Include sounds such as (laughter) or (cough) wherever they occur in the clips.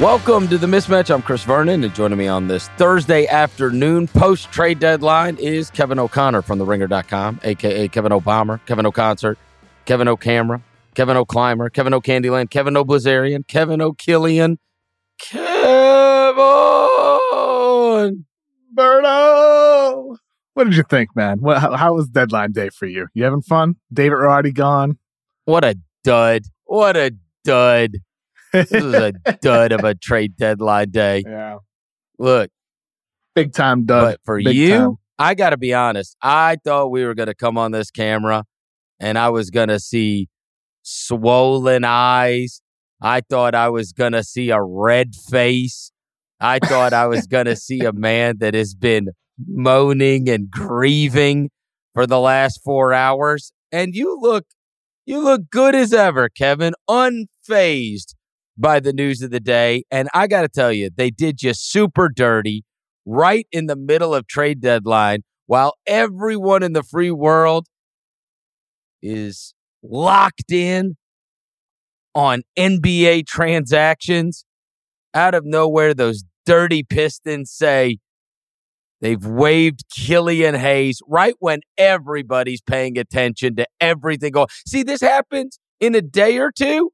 Welcome to the mismatch. I'm Chris Vernon, and joining me on this Thursday afternoon post trade deadline is Kevin O'Connor from TheRinger.com, aka Kevin O'Bomber, Kevin O'Concert, Kevin O'Camera, Kevin O'Climber, Kevin O'Candyland, Kevin O'Blazarian, Kevin O'Killian, Kevin Berto! What did you think, man? What, how, how was deadline day for you? You having fun? David Roddy gone? What a dud! What a dud! This is a dud of a trade deadline day. Yeah. Look, big time dud. But for big you, time. I got to be honest. I thought we were going to come on this camera and I was going to see swollen eyes. I thought I was going to see a red face. I thought I was going to see a (laughs) man that has been moaning and grieving for the last four hours. And you look, you look good as ever, Kevin, unfazed by the news of the day. And I got to tell you, they did just super dirty right in the middle of trade deadline while everyone in the free world is locked in on NBA transactions. Out of nowhere, those dirty Pistons say they've waived Killian Hayes right when everybody's paying attention to everything going. See, this happens in a day or two.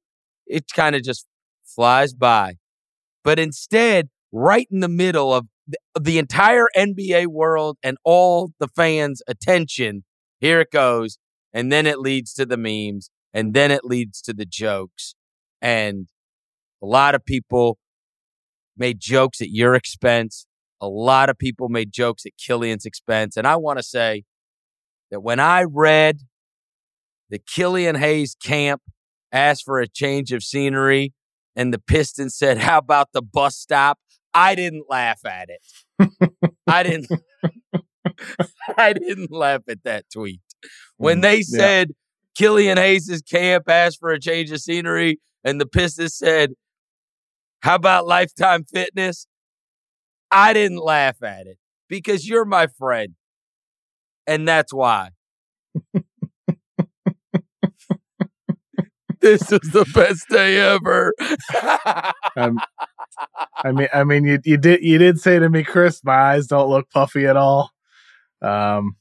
It kind of just flies by. But instead, right in the middle of the, entire NBA world and all the fans' attention, here it goes. And then it leads to the memes, and then it leads to the jokes. And a lot of people made jokes at your expense. A lot of people made jokes at Killian's expense. And I want to say that when I read the Killian Hayes camp asked for a change of scenery and the Pistons said, How about the bus stop? I didn't laugh at it. (laughs) I didn't (laughs) I didn't laugh at that tweet. When mm, they said yeah. Killian Hayes' camp asked for a change of scenery and the Pistons said, How about lifetime fitness? I didn't laugh at it because you're my friend. And that's why. This is the best day ever. (laughs) um, I mean, I mean, you, you did you did say to me, Chris, my eyes don't look puffy at all. Um,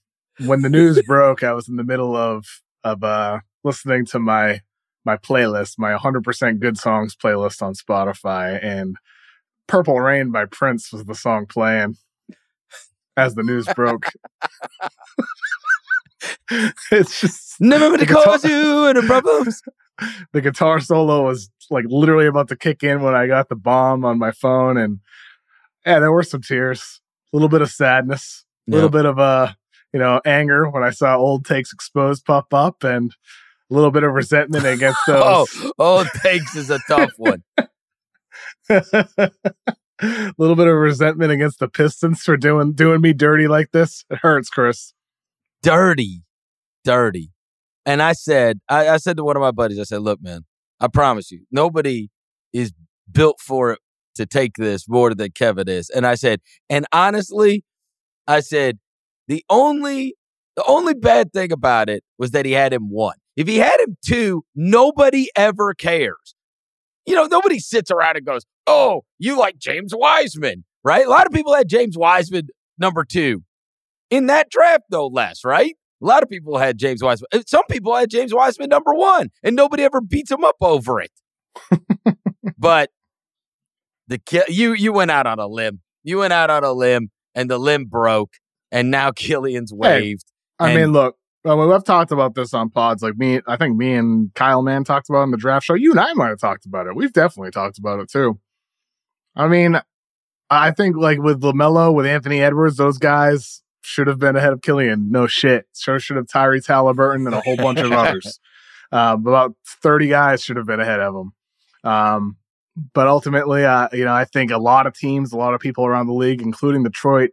when the news (laughs) broke, I was in the middle of of uh, listening to my my playlist, my 100% good songs playlist on Spotify, and "Purple Rain" by Prince was the song playing as the news broke. (laughs) (laughs) it's just Never going to cause you any problems. (laughs) the guitar solo was like literally about to kick in when I got the bomb on my phone, and yeah, there were some tears, a little bit of sadness, a little bit of uh, you know, anger when I saw old takes exposed pop up, and a little bit of resentment against (laughs) those. Oh, old takes is a tough one. a little bit of resentment against the Pistons for doing doing me dirty like this. It hurts, Chris. Dirty, dirty. And I said, I, I said to one of my buddies, I said, look, man, I promise you, nobody is built for it to take this more than Kevin is. And I said, and honestly, I said, the only the only bad thing about it was that he had him one. If he had him two, nobody ever cares. You know, nobody sits around and goes, Oh, you like James Wiseman, right? A lot of people had James Wiseman number two. In that draft, no less, right? A lot of people had James Wiseman. uh, Some people had James Wiseman number one, and nobody ever beats him up over it. but the ki- you you went out on a limb. You went out on a limb, and the limb broke, and now (laughs) Killian's waived. I And- mean, look, I mean, we've talked about this on pods. Like me, I think me and Kyle Mann talked about it in the draft show. You and I might have talked about it. We've definitely talked about it too. I mean, I think like with LaMelo, with Anthony Edwards, those guys should have been ahead of Killian. No shit. Sure should have Tyrese Haliburton and a whole bunch of (laughs) others. Um, about thirty guys should have been ahead of him. Um, but ultimately, uh, you know, I think a lot of teams, a lot of people around the league, including Detroit,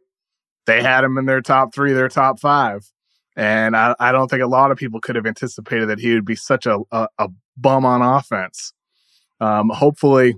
they had him in their top three, their top five. And I, I don't think a lot of people could have anticipated that he would be such a, a, a bum on offense. Um, hopefully,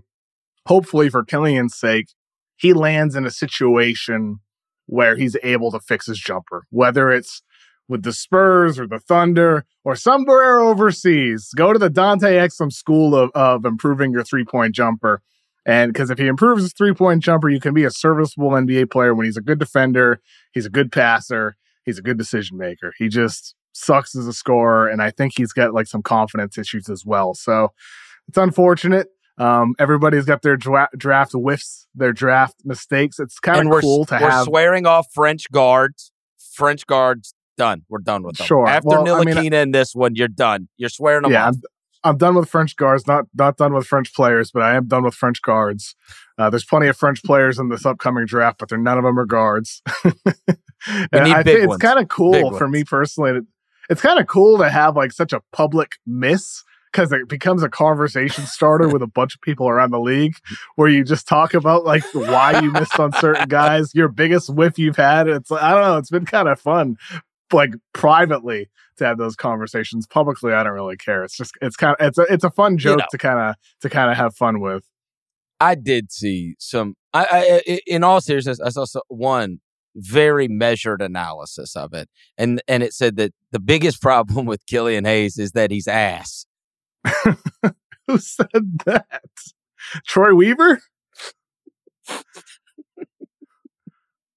hopefully for Killian's sake, he lands in a situation where he's able to fix his jumper, whether it's with the Spurs or the Thunder or somewhere overseas. Go to the Dante Exum school of, of improving your three point jumper. And because if he improves his three point jumper, you can be a serviceable NBA player when he's a good defender, he's a good passer, he's a good decision maker. He just sucks as a scorer. And I think he's got like some confidence issues as well. So it's unfortunate. Um, everybody's got their dra- draft whiffs, their draft mistakes. It's kind of we're, cool to we're have. swearing off French guards. French guards done. We're done with them. Sure. After Well, I mean, Ntilikina and this one, you're done. You're swearing them yeah, off. I'm, I'm done with French guards. Not not done with French players, but I am done with French guards. Uh, there's plenty of French players in this upcoming draft, but they're none of them are guards. (laughs) And need I big think ones. it's kind of Big cool for ones. me personally. to- It's kind of cool to have like such a public miss because it becomes a conversation starter with a bunch of people around the league where you just talk about like why you missed on certain guys, your biggest whiff you've had. It's I don't know. It's been kind of fun, like privately to have those conversations. Publicly, I don't really care. It's just it's kind of it's a it's a fun joke know. to kind of to kind of have fun with. I did see some. I, I, in all seriousness, I saw one very measured analysis of it, and and it said that the biggest (laughs) problem with Killian Hayes is that he's ass. Who said that? Troy Weaver?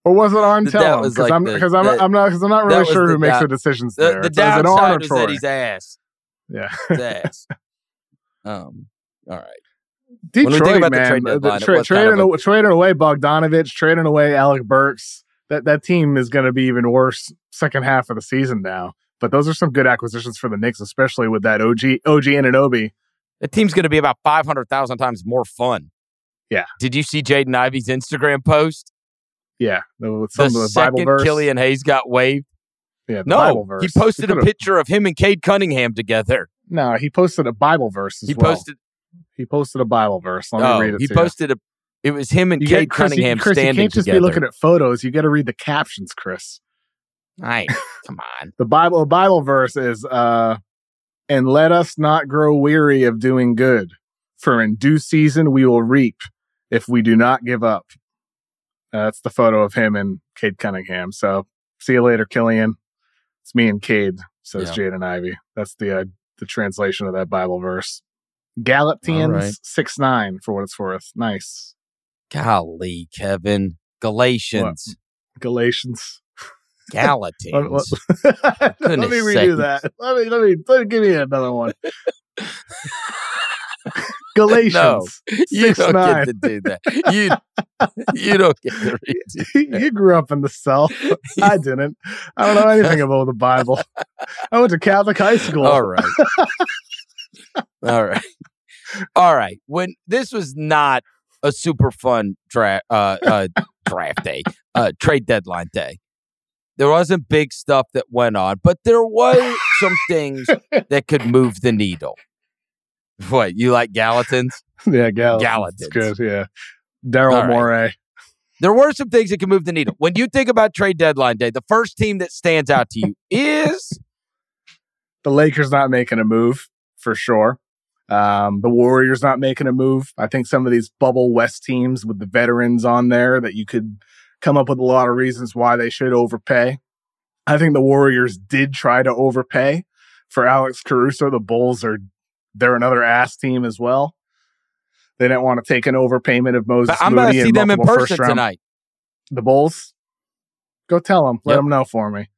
or was it That Because like I'm because I'm, I'm not because I'm not really sure the who makes the decisions The, there. the It's- is it Arn or is that he's ass. Yeah, ass. um. All right. Detroit, we think about the man. trade deadline, tra- trading, trading away Bogdanovich, trading away Alec Burks. That that team is going to be even worse second half of the season now. But those are some good acquisitions for the Knicks, especially with that OG OG Anunoby. The team's going to be about five hundred thousand times more fun. Yeah. Did you see Jaden Ivey's Instagram post? Yeah, the- the of the Bible second verse. Killian Hayes got waived. yeah, No, he posted a picture of him and Cade Cunningham together. No, he posted a Bible verse as He well. posted. He posted a Bible verse. Let me Oh, read it. he to you. posted a. It was him and You Cade get- Chris, you- Cunningham Chris, you can't just together. be looking at photos. You got to read the captions, Chris. Right. Come on. The Bible, Bible verse is, uh, "And let us not grow weary of doing good, for in due season we will reap if we do not give up." Uh, that's the photo of him and Cade Cunningham. So, see you later, Killian. It's me and Cade, says Yeah. Jaden Ivey. That's the uh, the translation of that Bible verse. Galatians All right. six nine for what it's worth. Nice. Golly, Kevin. Galatians. Galatians. Galatines. (laughs) Let, let- let me redo sakes. that. Let me, let me let me give me another one. (laughs) Galatians. No, you Six, don't nine. get to do that. You you don't get to read (laughs) you grew up in the South. I didn't. I don't know anything about the Bible. I went to Catholic high school. All right. All right. All right. When this was not a super fun draft uh, uh draft day, uh trade deadline day. There wasn't big stuff that went on, but there was (laughs) some things that could move the needle. What, you like Gallatins? Yeah, Gal. Gallatin's. Good. Yeah. Daryl right. Morey. There were some things that can move the needle. When you think about trade deadline day, the first team that stands out to you is (laughs) The Lakers not making a move for sure. Um, the Warriors not making a move. I think some of these bubble West teams with the veterans on there that you could come up with a lot of reasons why they should overpay. I think the Warriors did try to overpay for Alex Caruso. The Bulls are they're another ass team as well. They didn't want to take an overpayment of Moses. But I'm going to see them in person tonight. The Bulls. Go tell them. Let Yep. them know for me.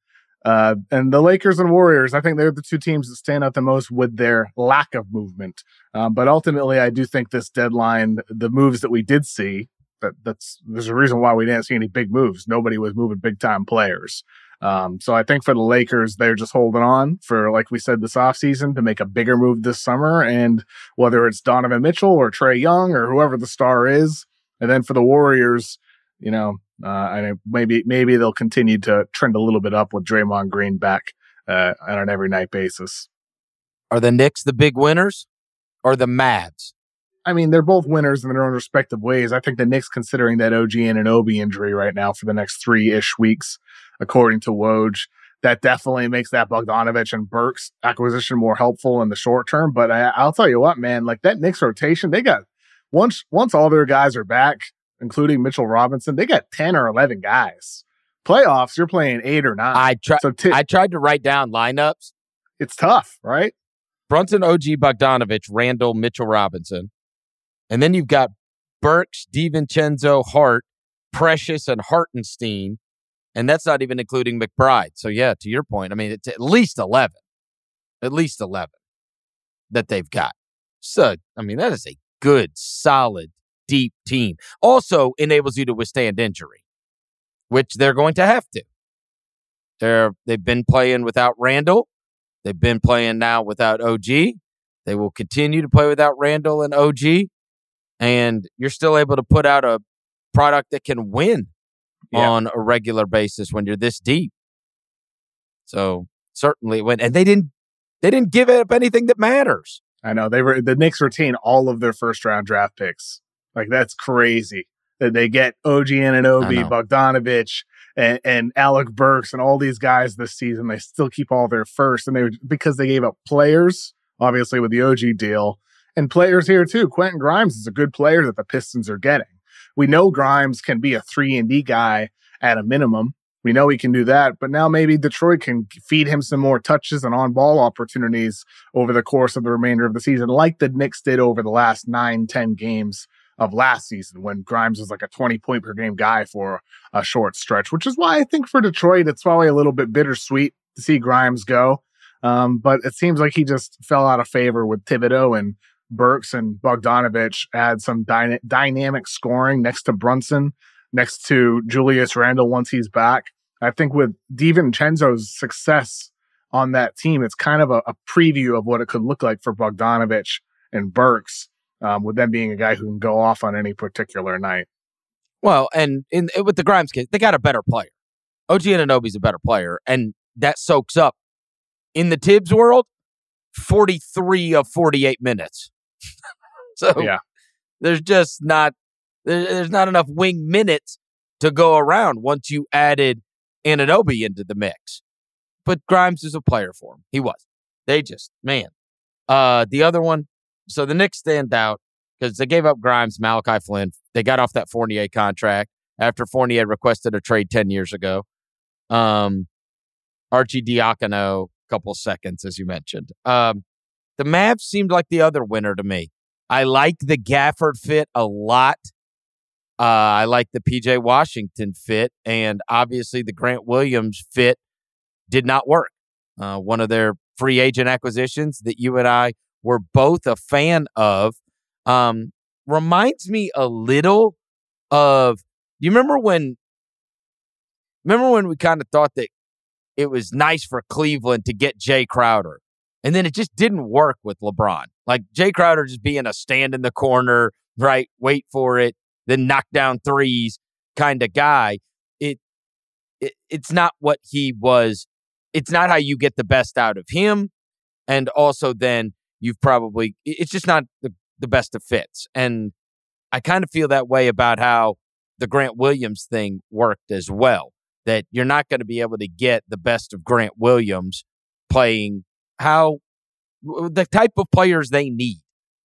Uh, and the Lakers and Warriors, I think they're the two teams that stand out the most with their lack of movement. Um, but ultimately, I do think this deadline, the moves that we did see, that that's there's a reason why we didn't see any big moves. Nobody was moving big time players. Um, so I think for the Lakers, they're just holding on for, like we said, this offseason to make a bigger move this summer. And whether it's Donovan Mitchell or Trae Young or whoever the star is, and then for the Warriors, you know, uh, I know maybe maybe they'll continue to trend a little bit up with Draymond Green back uh, on an every night basis. Are the Knicks the big winners or the Mavs? I mean, they're both winners in their own respective ways. I think the Knicks, considering that OG and an OB injury right now for the next three ish weeks, according to Woj, that definitely makes that Bogdanovich and Burks acquisition more helpful in the short term. But I, I'll tell you what, man, like that Knicks rotation, they got once once all their guys are back, including Mitchell Robinson, they got ten or eleven guys. Playoffs, you're playing eight or nine. I try, so t- I tried to write down lineups. it's tough, right? Brunson, OG, Bogdanovich, Randle, Mitchell Robinson. And then you've got Burks, DiVincenzo, Hart, Precious, and Hartenstein. And that's not even including McBride. So, yeah, to your point, I mean, it's at least 11. At least 11 that they've got. So, I mean, that is a good, solid, deep team. Also enables you to withstand injury, which they're going to have to. They're, they've been playing without Randle. They've been playing now without OG. They will continue to play without Randle and OG. And you're still able to put out a product that can win Yeah. on a regular basis when you're this deep. So certainly when and they didn't they didn't give up anything that matters. I know they were the Knicks retain all of their first round draft picks. Like that's crazy that they get OG Anunoby. Bogdanovich, and, and Alec Burks, and all these guys this season. They still keep all their first, and they because they gave up players, obviously with the OG deal, and players here too. Quentin Grimes is a good player that the Pistons are getting. We know Grimes can be a three and D guy at a minimum. We know he can do that, but now maybe Detroit can feed him some more touches and on ball opportunities over the course of the remainder of the season, like the Knicks did over the last nine, 10 games of last season when Grimes was like a 20 point per game guy for a short stretch, which is why I think for Detroit, it's probably a little bit bittersweet to see Grimes go. Um, but it seems like he just fell out of favor with Thibodeau and Burks and Bogdanovich add some dyna- dynamic scoring next to Brunson, next to Julius Randle once he's back. I think with DiVincenzo's success on that team, it's kind of a, a preview of what it could look like for Bogdanovich and Burks, um, with them being a guy who can go off on any particular night. Well, and in with the Grimes case, they got a better player. OG Anunoby's a better player, and that soaks up in the Thibs world, 43 of 48 minutes. (laughs) so Yeah. there's just not there's not enough wing minutes to go around once you added Anunoby into the mix. But Grimes is a player for him. He was. They just man. Uh the other one, so the Knicks stand out because they gave up Grimes, Malachi Flynn. They got off that Fournier contract after Fournier requested a trade 10 years ago. Um Arcidiacono, a couple seconds, as you mentioned. Um, the Mavs seemed like the other winner to me. I like the Gafford fit a lot. Uh, I like the PJ Washington fit, and obviously the Grant Williams fit did not work. Uh, one of their free agent acquisitions that you and I were both a fan of. um, reminds me a little of. Do you remember when? Remember when we kind of thought that it was nice for Cleveland to get Jae Crowder, and then it just didn't work with LeBron. Like Jae Crowder just being a stand in the corner, right? Wait for it, then knock down threes kind of guy. It, it it's not what he was. It's not how you get the best out of him, and also then you've probably it's just not the, the best of fits. And I kind of feel that way about how the Grant Williams thing worked as well. That you're not going to be able to get the best of Grant Williams playing how the type of players they need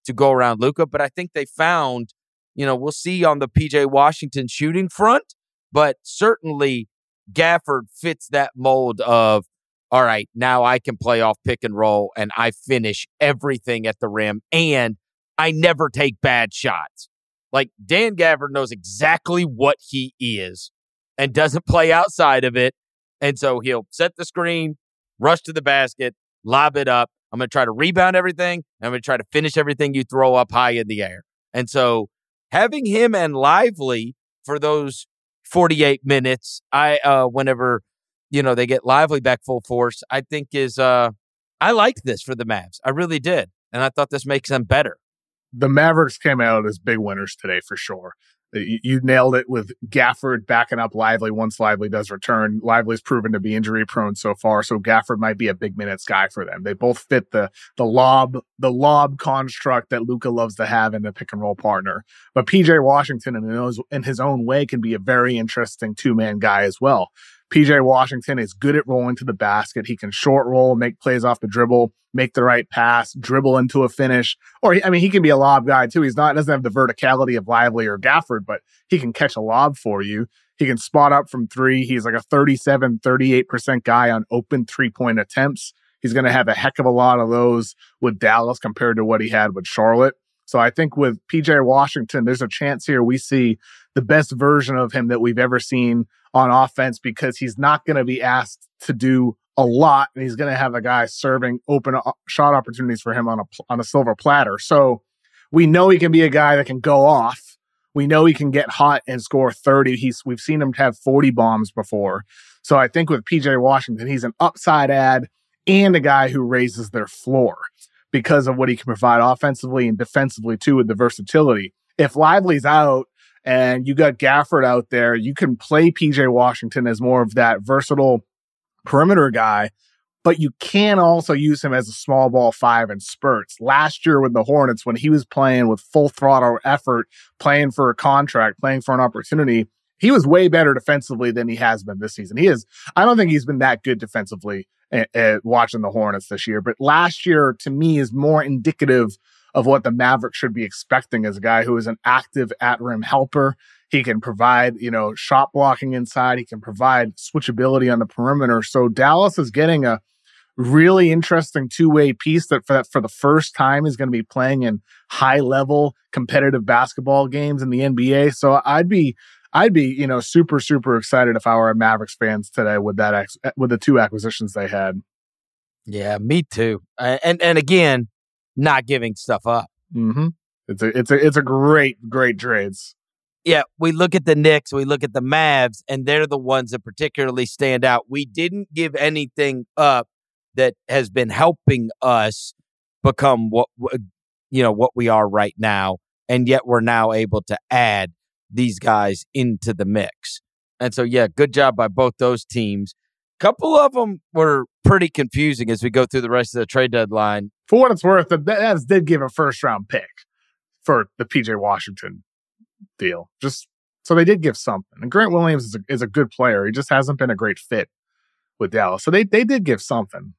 to go around Luka. But I think they found, you know, we'll see on the PJ Washington shooting front, but certainly Gafford fits that mold of all right, now I can play off pick and roll and I finish everything at the rim and I never take bad shots. Like Dan Gafford knows exactly what he is and doesn't play outside of it. And so he'll set the screen, rush to the basket, lob it up. I'm going to try to rebound everything. I'm going to try to finish everything you throw up high in the air. And so having him and Lively for those 48 minutes, I uh whenever you know, they get Lively back full force, I think is uh I like this for the Mavs. I really did. And I thought this makes them better. The Mavericks came out as big winners today for sure. Uh, you, you nailed it with Gafford backing up Lively once Lively does return. Lively's proven to be injury prone so far, so Gafford might be a big minutes guy for them. They both fit the the lob the lob construct that Luka loves to have in the pick and roll partner. But PJ Washington in his, in his own way can be a very interesting two man guy as well. PJ Washington is good at rolling to the basket. He can short roll, make plays off the dribble, make the right pass, dribble into a finish. Or, I mean, he can be a lob guy too. He's not, doesn't have the verticality of Lively or Gafford, but he can catch a lob for you. He can spot up from three. He's like a 37, 38% guy on open three point attempts. He's going to have a heck of a lot of those with Dallas compared to what he had with Charlotte. So I think with PJ Washington, there's a chance here we see the best version of him that we've ever seen on offense because he's not going to be asked to do a lot and he's going to have a guy serving open uh, shot opportunities for him on a on a silver platter. So we know he can be a guy that can go off. We know he can get hot and score 30. He's we've seen him have 40 bombs before. So I think with PJ Washington, he's an upside ad and a guy who raises their floor because of what he can provide offensively and defensively too with the versatility. If Lively's out and you got Gafford out there, you can play PJ Washington as more of that versatile perimeter guy, but you can also use him as a small ball five in spurts. Last year with the Hornets, when he was playing with full throttle effort, playing for a contract, playing for an opportunity, he was way better defensively than he has been this season. He is, I don't think he's been that good defensively at, at watching the Hornets this year, but last year to me is more indicative of what the Mavericks should be expecting as a guy who is an active at rim helper. He can provide, you know, shot blocking inside. He can provide switchability on the perimeter. So Dallas is getting a really interesting two way piece that for, that for the first time is going to be playing in high level competitive basketball games in the NBA. So I'd be I'd be, you know, super, super excited if I were a Mavericks fans today with that, ex- with the two acquisitions they had. Yeah, me too. and and again, not giving stuff up. Mm-hmm. It's a it's a it's a great great trades. Yeah, we look at the Knicks, we look at the Mavs, and they're the ones that particularly stand out. We didn't give anything up that has been helping us become what you know what we are right now, and yet we're now able to add these guys into the mix. And so, yeah, good job by both those teams. A couple of them were pretty confusing as we go through the rest of the trade deadline. For what it's worth, the did give a first round pick for the PJ Washington deal. Just so they did give something. And Grant Williams is a, is a good player. He just hasn't been a great fit with Dallas. So they they did give something.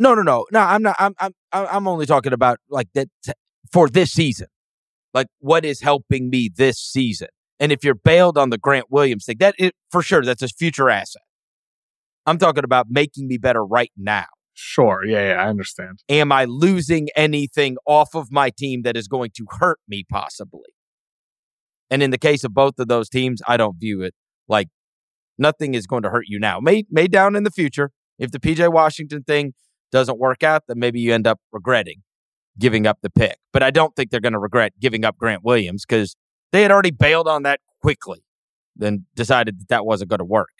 No, no, no, no. I'm not. I'm I'm I'm only talking about like that for this season. Like what is helping me this season? And if you're bailed on the Grant Williams thing, that is, for sure that's a future asset. I'm talking about making me better right now. Sure. Yeah, yeah, I understand. Am I losing anything off of my team that is going to hurt me possibly? And in the case of both of those teams, I don't view it like nothing is going to hurt you now. May may down in the future. If the PJ Washington thing doesn't work out, then maybe you end up regretting. giving up the pick. But I don't think they're going to regret giving up Grant Williams because they had already bailed on that quickly, then decided that that wasn't going to work.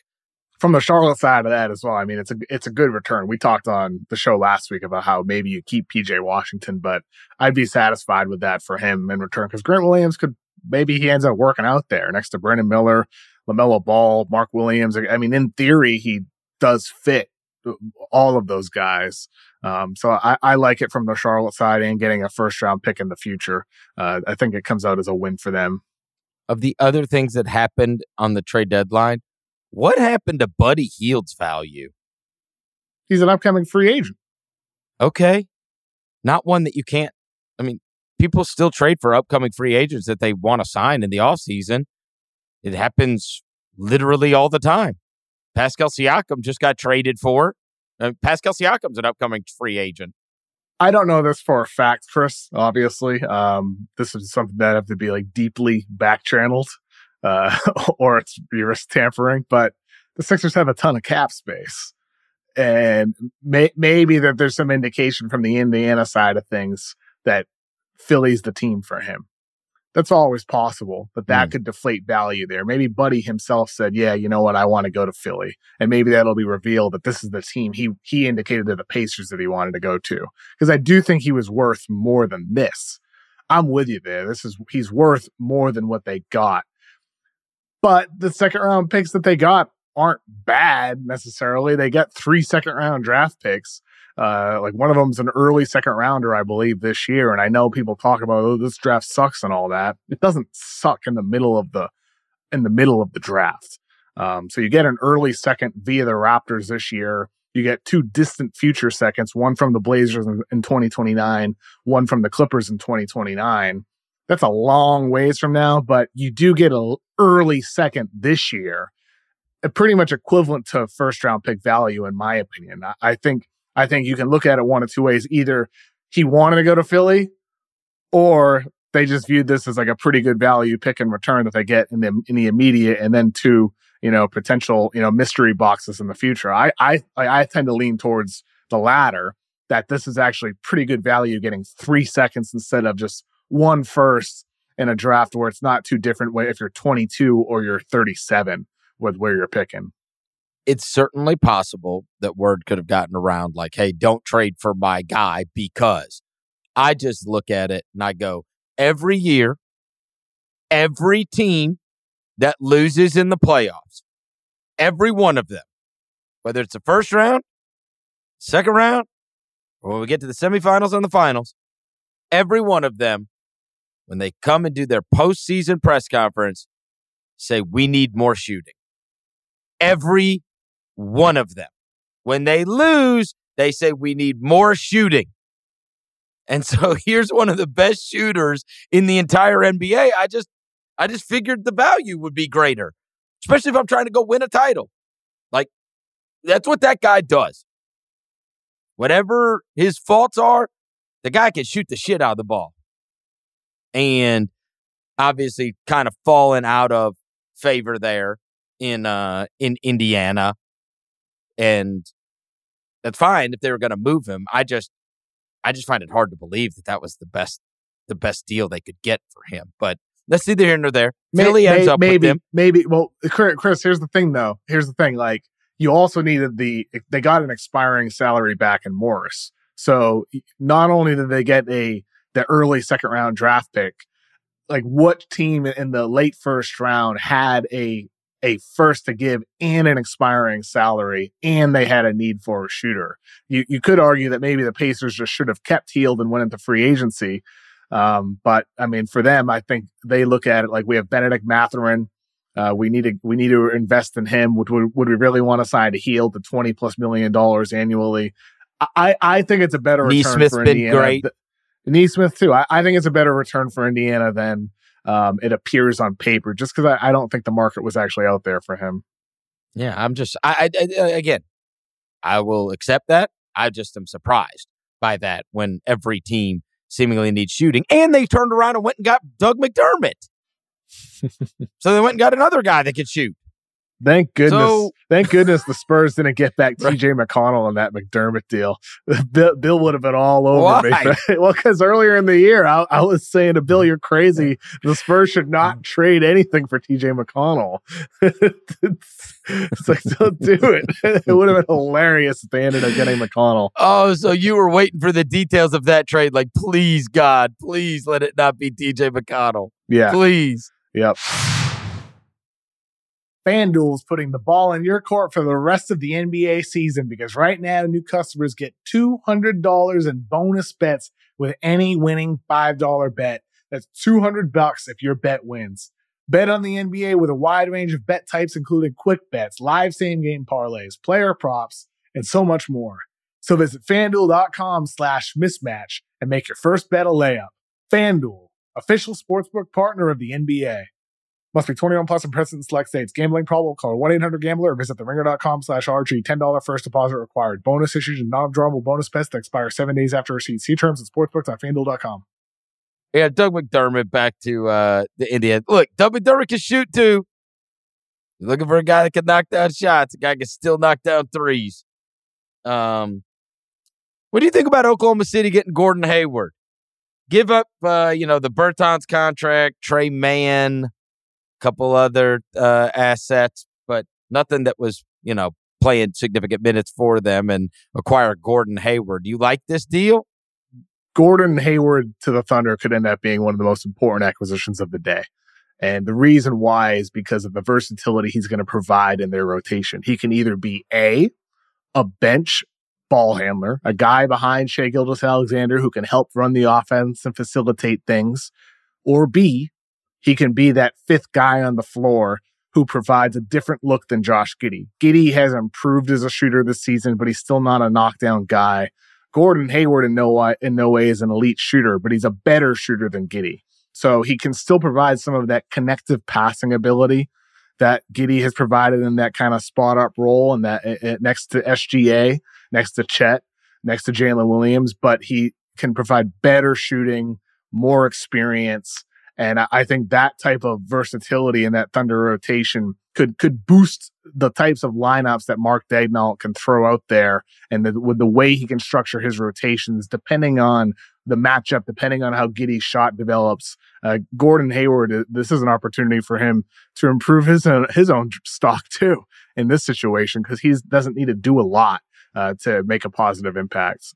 From the Charlotte side of that as well, I mean, it's a it's a good return. We talked on the show last week about how maybe you keep PJ Washington, but I'd be satisfied with that for him in return because Grant Williams could maybe he ends up working out there next to Brandon Miller, LaMelo Ball, Mark Williams. I mean, in theory, he does fit all of those guys. Um, so I, I, like it from the Charlotte side and getting a first round pick in the future. Uh, I think it comes out as a win for them. Of the other things that happened on the trade deadline, what happened to Buddy Hield's value? He's an upcoming free agent. Okay. Not one that you can't. I mean, people still trade for upcoming free agents that they want to sign in the offseason. It happens literally all the time. Pascal Siakam just got traded for. Uh, Pascal Siakam's an upcoming free agent. I don't know this for a fact, Chris. Obviously, um, this is something that I have to be like deeply back channeled, uh, (laughs) or it's you risk tampering. But the Sixers have a ton of cap space, and may- maybe that there's some indication from the Indiana side of things that Philly's the team for him that's always possible, but that mm. could deflate value there. Maybe Buddy himself said, "Yeah, you know what? I want to go to Philly," and maybe that'll be revealed that this is the team he he indicated to the Pacers that he wanted to go to. Because I do think he was worth more than this. I'm with you there. This is he's worth more than what they got. But the second round picks that they got aren't bad necessarily. They got three second round draft picks. Uh, like one of them's an early second rounder, I believe, this year. And I know people talk about oh, this draft sucks and all that. It doesn't suck in the middle of the in the middle of the draft. Um, so you get an early second via the Raptors this year. You get two distant future seconds, one from the Blazers in, in 2029, one from the Clippers in 2029. That's a long ways from now, but you do get an early second this year, eh, pretty much equivalent to first round pick value, in my opinion. I, think I think you can look at it one of two ways. Either he wanted to go to Philly or they just viewed this as like a pretty good value pick and return that they get in the in the immediate and then two, you know, potential, you know, mystery boxes in the future. I I I tend to lean towards the latter that this is actually pretty good value getting 3 seconds instead of just one first in a draft where it's not too different if you're 22 or you're 37 with where you're picking. It's certainly possible that word could have gotten around like, hey, don't trade for my guy because I just look at it and I go, every year, every team that loses in the playoffs, every one of them, whether it's the first round, second round, or when we get to the semifinals and the finals, every one of them, when they come and do their postseason press conference, say, we need more shooting. Every one of them. When they lose, they say we need more shooting. And so (laughs) here's one of the best shooters in the entire NBA. I just I just figured the value would be greater, especially if I'm trying to go win a title. Like that's what that guy does. Whatever his faults are, the guy can shoot the shit out of the ball. And obviously kind of fallen out of favor there in uh in Indiana and that's fine if they were going to move him. I just, I just find it hard to believe that that was the best, the best deal they could get for him. But that's neither here nor there. May, Philly ends may, up maybe, with him. Maybe. Well, Chris, here's the thing, though. Here's the thing. Like you also needed the, they got an expiring salary back in Morris. So not only did they get a the early second round draft pick, like what team in the late first round had a a first to give and an expiring salary, and they had a need for a shooter. You you could argue that maybe the Pacers just should have kept Hield and went into free agency. Um, but I mean, for them, I think they look at it like we have Bennedict Mathurin. Uh, we need to we need to invest in him. Would would, would we really want to sign to Hield to twenty plus million dollars annually? I I think it's a better for been Indiana. great. Nesmith too. I, I think it's a better return for Indiana than um, it appears on paper, just because I, I, don't think the market was actually out there for him. Yeah, I'm just, I, I, I, again, I will accept that. I just am surprised by that when every team seemingly needs shooting, and they turned around and went and got Doug McDermott. (laughs) so they went and got another guy that could shoot. Thank goodness. So- thank goodness the Spurs didn't get back (laughs) TJ McConnell in that McDermott deal. (laughs) Bill, Bill would have been all over me. Why? (laughs) well, because earlier in the year, I, I was saying to Bill, you're crazy. The Spurs should not trade anything for TJ McConnell. it's, it's like, don't do it. it would have been hilarious if they ended up getting McConnell. Oh, so you were waiting for the details of that trade? Like, please, God, please let it not be TJ McConnell. Yeah. Please. Yep. (sighs) FanDuel's putting the ball in your court for the rest of the NBA season because right now new customers get $200 in bonus bets with any winning $5 bet. That's 200 bucks if your bet wins. Bet on the NBA with a wide range of bet types including quick bets, live same game parlays, player props, and so much more. So visit fanduel.com slash mismatch and make your first bet a layup. FanDuel, official sportsbook partner of the NBA. Must be 21 plus and present in select states. Gambling problem? Call 1-800-GAMBLER or visit theringer.com slash RG. $10 first deposit required. Bonus issues and non-withdrawable bonus bets that expire seven days after receipt. See terms at sportsbooks.fanduel.com. Yeah, Doug McDermott back to uh, the Indians. Look, Doug McDermott can shoot too. You're looking for a guy that can knock down shots. A guy can still knock down threes. Um, what do you think about Oklahoma City getting Gordon Hayward? Give up, uh, you know, the Bertans contract, Tre Mann, couple other uh, assets, but nothing that was, you know, playing significant minutes for them and acquire Gordon Hayward. Do you like this deal? Gordon Hayward to the Thunder could end up being one of the most important acquisitions of the day. And the reason why is because of the versatility he's going to provide in their rotation. He can either be A, a bench ball handler, a guy behind Shai Gilgeous-Alexander who can help run the offense and facilitate things, or B, he can be that fifth guy on the floor who provides a different look than Josh Giddey. Giddey has improved as a shooter this season, but he's still not a knockdown guy. Gordon Hayward in no way, in no way is an elite shooter, but he's a better shooter than Giddey. So he can still provide some of that connective passing ability that Giddey has provided in that kind of spot up role and that uh, next to SGA, next to Chet, next to Jalen Williams, but he can provide better shooting, more experience. And I, think that type of versatility and that Thunder rotation could could boost the types of lineups that Mark Daigneault can throw out there, and the, with the way he can structure his rotations, depending on the matchup, depending on how Giddey's shot develops. Uh, Gordon Hayward, uh, this is an opportunity for him to improve his own, his own (laughs) stock too in this situation because he doesn't need to do a lot uh, to make a positive impact.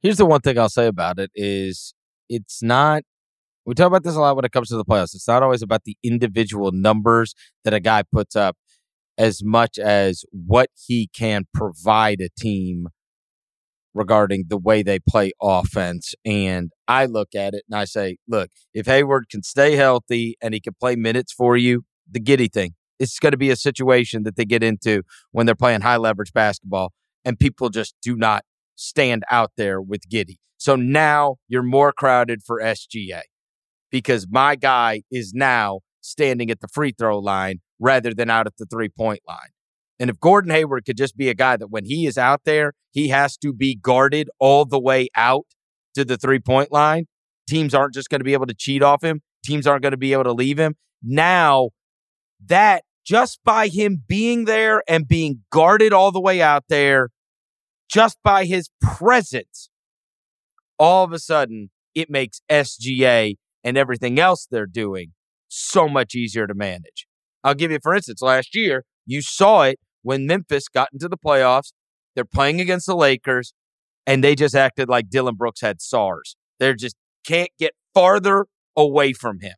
Here's the one thing I'll say about it is it's not we talk about this a lot when it comes to the playoffs. It's not always about the individual numbers that a guy puts up as much as what he can provide a team regarding the way they play offense. And I look at it and I say, look, if Hayward can stay healthy and he can play minutes for you, the giddy thing, it's going to be a situation that they get into when they're playing high leverage basketball and people just do not stand out there with Giddey. So now you're more crowded for SGA because my guy is now standing at the free throw line rather than out at the three point line. And if Gordon Hayward could just be a guy that when he is out there, he has to be guarded all the way out to the three point line, teams aren't just going to be able to cheat off him. Teams aren't going to be able to leave him. Now, that just by him being there and being guarded all the way out there, just by his presence, all of a sudden it makes SGA and everything else they're doing so much easier to manage. I'll give you, for instance, last year, you saw it when Memphis got into the playoffs. They're playing against the Lakers, and they just acted like Dillon Brooks had SARS. They just can't get farther away from him.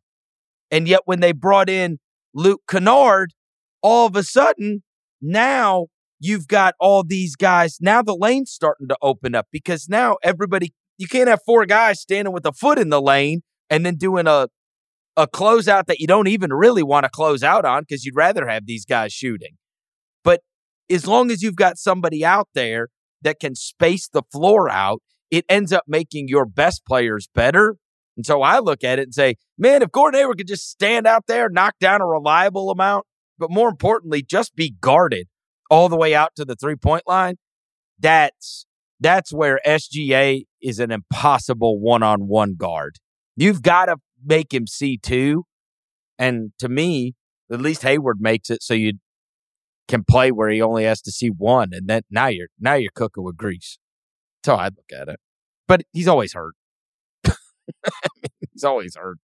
And yet, when they brought in Luke Kennard, all of a sudden, now you've got all these guys. Now the lane's starting to open up because now everybody, you can't have four guys standing with a foot in the lane and then doing a a closeout that you don't even really want to close out on because you'd rather have these guys shooting. But as long as you've got somebody out there that can space the floor out, it ends up making your best players better. And so I look at it and say, man, if Gordon Hayward could just stand out there, knock down a reliable amount, but more importantly, just be guarded all the way out to the three point line, that's that's where SGA is an impossible one on one guard. You've got to make him see two. And to me, At least Hayward makes it so you can play where he only has to see one, and then now you're now you're cooking with grease. That's how I look at it. But he's always hurt. (laughs) he's always hurt.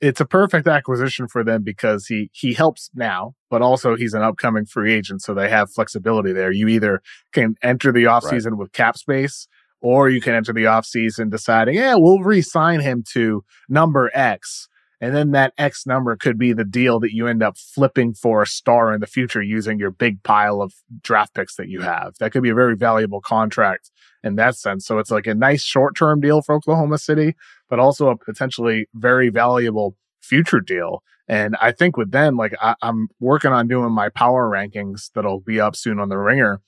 It's a perfect acquisition for them because he he helps now, but also he's an upcoming free agent, so they have flexibility there. You either can enter the offseason right. with cap space, or you can enter the offseason deciding, yeah, we'll re-sign him to number X and then that X number could be the deal that you end up flipping for a star in the future using your big pile of draft picks that you have. That could be a very valuable contract in that sense. So it's like a nice short term deal for Oklahoma City, but also a potentially very valuable future deal. And I think with them, like I, am working on doing my power rankings that'll be up soon on the ringer.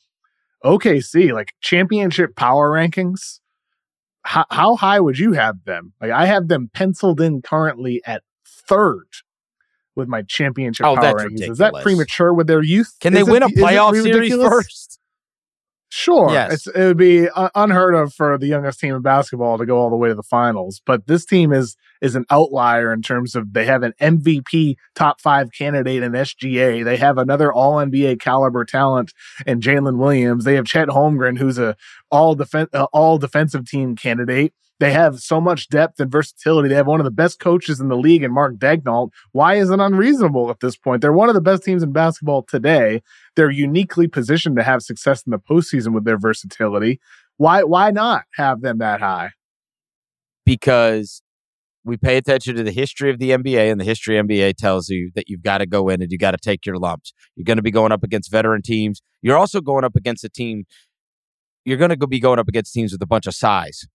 OKC, like championship power rankings how, how high would you have them? Like I have them penciled in currently at third with my championship oh, power rankings. Ridiculous. Is that premature with their youth? Can they win a playoff series first? Sure, yes. it would be uh, unheard of for the youngest team in basketball to go all the way to the finals. But this team is is an outlier in terms of they have an MVP top five candidate in SGA. They have another All NBA caliber talent in Jalen Williams. They have Chet Holmgren, who's a all defense uh, all defensive team candidate. They have so much depth and versatility. They have one of the best coaches in the league in Mark Daigneault. Why is it unreasonable at this point? They're one of the best teams in basketball today. They're uniquely positioned to have success in the postseason with their versatility. Why why not have them that high? Because we pay attention to the history of the NBA, and the history of NBA tells you that you've got to go in and you got to take your lumps. You're going to be going up against veteran teams. You're also going up against a team. You're going to be going up against teams with a bunch of size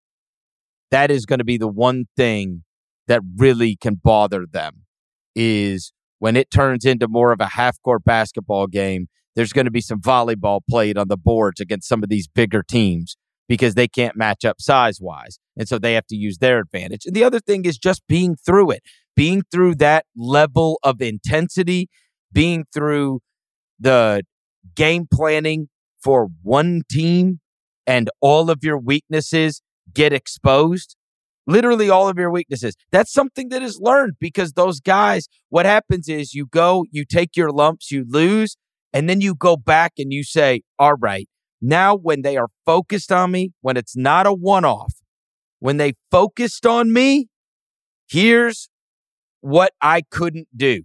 that is going to be the one thing that really can bother them is when it turns into more of a half court basketball game, there's going to be some volleyball played on the boards against some of these bigger teams because they can't match up size wise. And so they have to use their advantage. And the other thing is just being through it, being through that level of intensity, being through the game planning for one team and all of your weaknesses get exposed. Literally all of your weaknesses. That's something that is learned because those guys, what happens is you go, you take your lumps, you lose, and then you go back and you say, all right, now when they are focused on me, when it's not a one off, when they focused on me, here's what I couldn't do.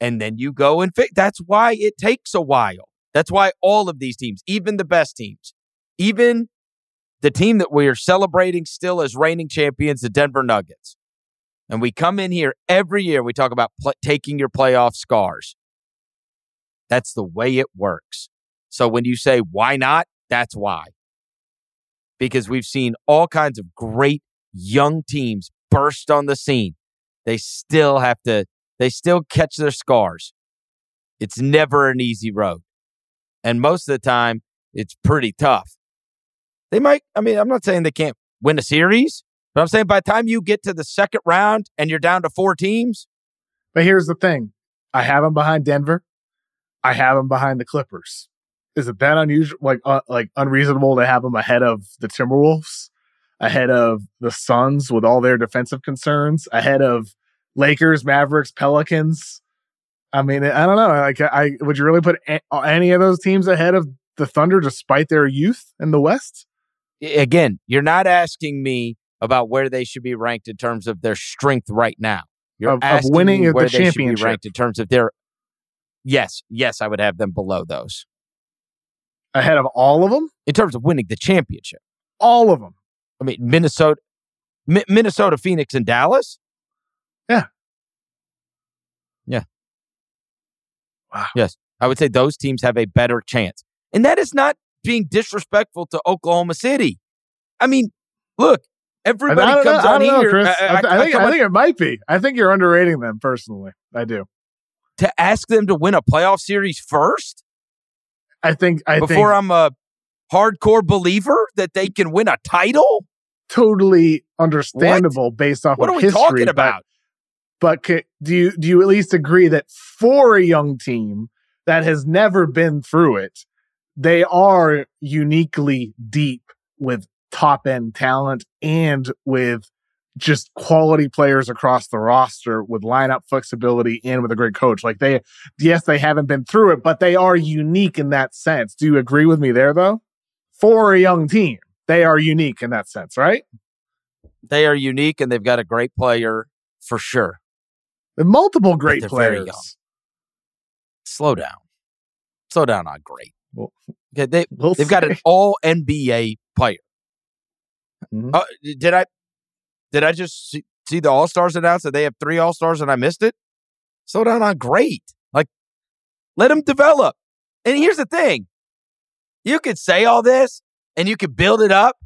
And then you go and fix. That's why it takes a while. That's why all of these teams, even the best teams, even the team that we are celebrating still as reigning champions, the Denver Nuggets. And we come in here every year, we talk about pl- taking your playoff scars. That's the way it works. So when you say, why not? That's why. Because we've seen all kinds of great young teams burst on the scene. They still have to, they still catch their scars. It's never an easy road. And most of the time, it's pretty tough. They might, I mean, I'm not saying they can't win a series, but I'm saying by the time you get to the second round and you're down to four teams. But here's the thing I have them behind Denver, I have them behind the Clippers. Is it that unusual, like, uh, like unreasonable to have them ahead of the Timberwolves, ahead of the Suns with all their defensive concerns, ahead of Lakers, Mavericks, Pelicans? I mean, I don't know. Like, I would you really put any of those teams ahead of the Thunder despite their youth in the West? Again, you're not asking me about where they should be ranked in terms of their strength right now. You're of, asking of winning me where the they championship. should be ranked in terms of their. Yes, yes, I would have them below those. Ahead of all of them? In terms of winning the championship. All of them. I mean, Minnesota, Mi- Minnesota, Phoenix, and Dallas. Yeah. Yeah. Wow. Yes. I would say those teams have a better chance. And that is not being disrespectful to Oklahoma City. I mean, look, everybody comes know, on know, here. Chris. I, I, I, think, I think it might be. I think you're underrating them personally. I do. To ask them to win a playoff series first? I think I before think, I'm a hardcore believer that they can win a title. Totally understandable what? based off what of are we history, talking about? But, but do you do you at least agree that for a young team that has never been through it, they are uniquely deep with top end talent and with just quality players across the roster with lineup flexibility and with a great coach. Like they, yes, they haven't been through it, but they are unique in that sense. Do you agree with me there, though? For a young team, they are unique in that sense, right? They are unique and they've got a great player for sure. And multiple great players. Slow down. Slow down on great. Well, okay, they, we'll they've got an all NBA player. Mhm. Uh, did I did I just see, see the All Stars announced that they have three All Stars and I missed it? Slow down on great. Like, let them develop. And here's the thing you could say all this and you could build it up.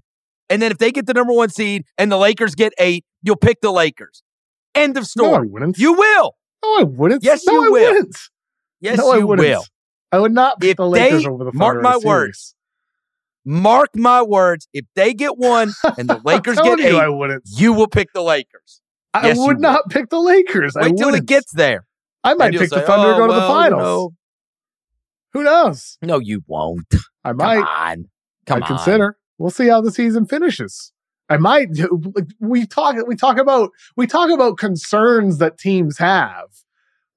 And then if they get the number one seed and the Lakers get eight, you'll pick the Lakers. End of No, I story. wouldn't. you will. no, I wouldn't. Yes, no, you I will. Wouldn't. Yes, no, I wouldn't. will. I would not pick If the Lakers they- over the mark my words. Mark my words. If they get one and the (laughs) Lakers get you, eight, I wouldn't. you will pick the Lakers. I Yes, would not pick the Lakers. I Wait till it gets there. I might pick the Thunder "Oh, to go to the well, you finals. know." Who knows? No, you won't. I might. Come on. Come I'd on. consider. We'll see how the season finishes. I might. We talk. We talk about. We talk about concerns that teams have,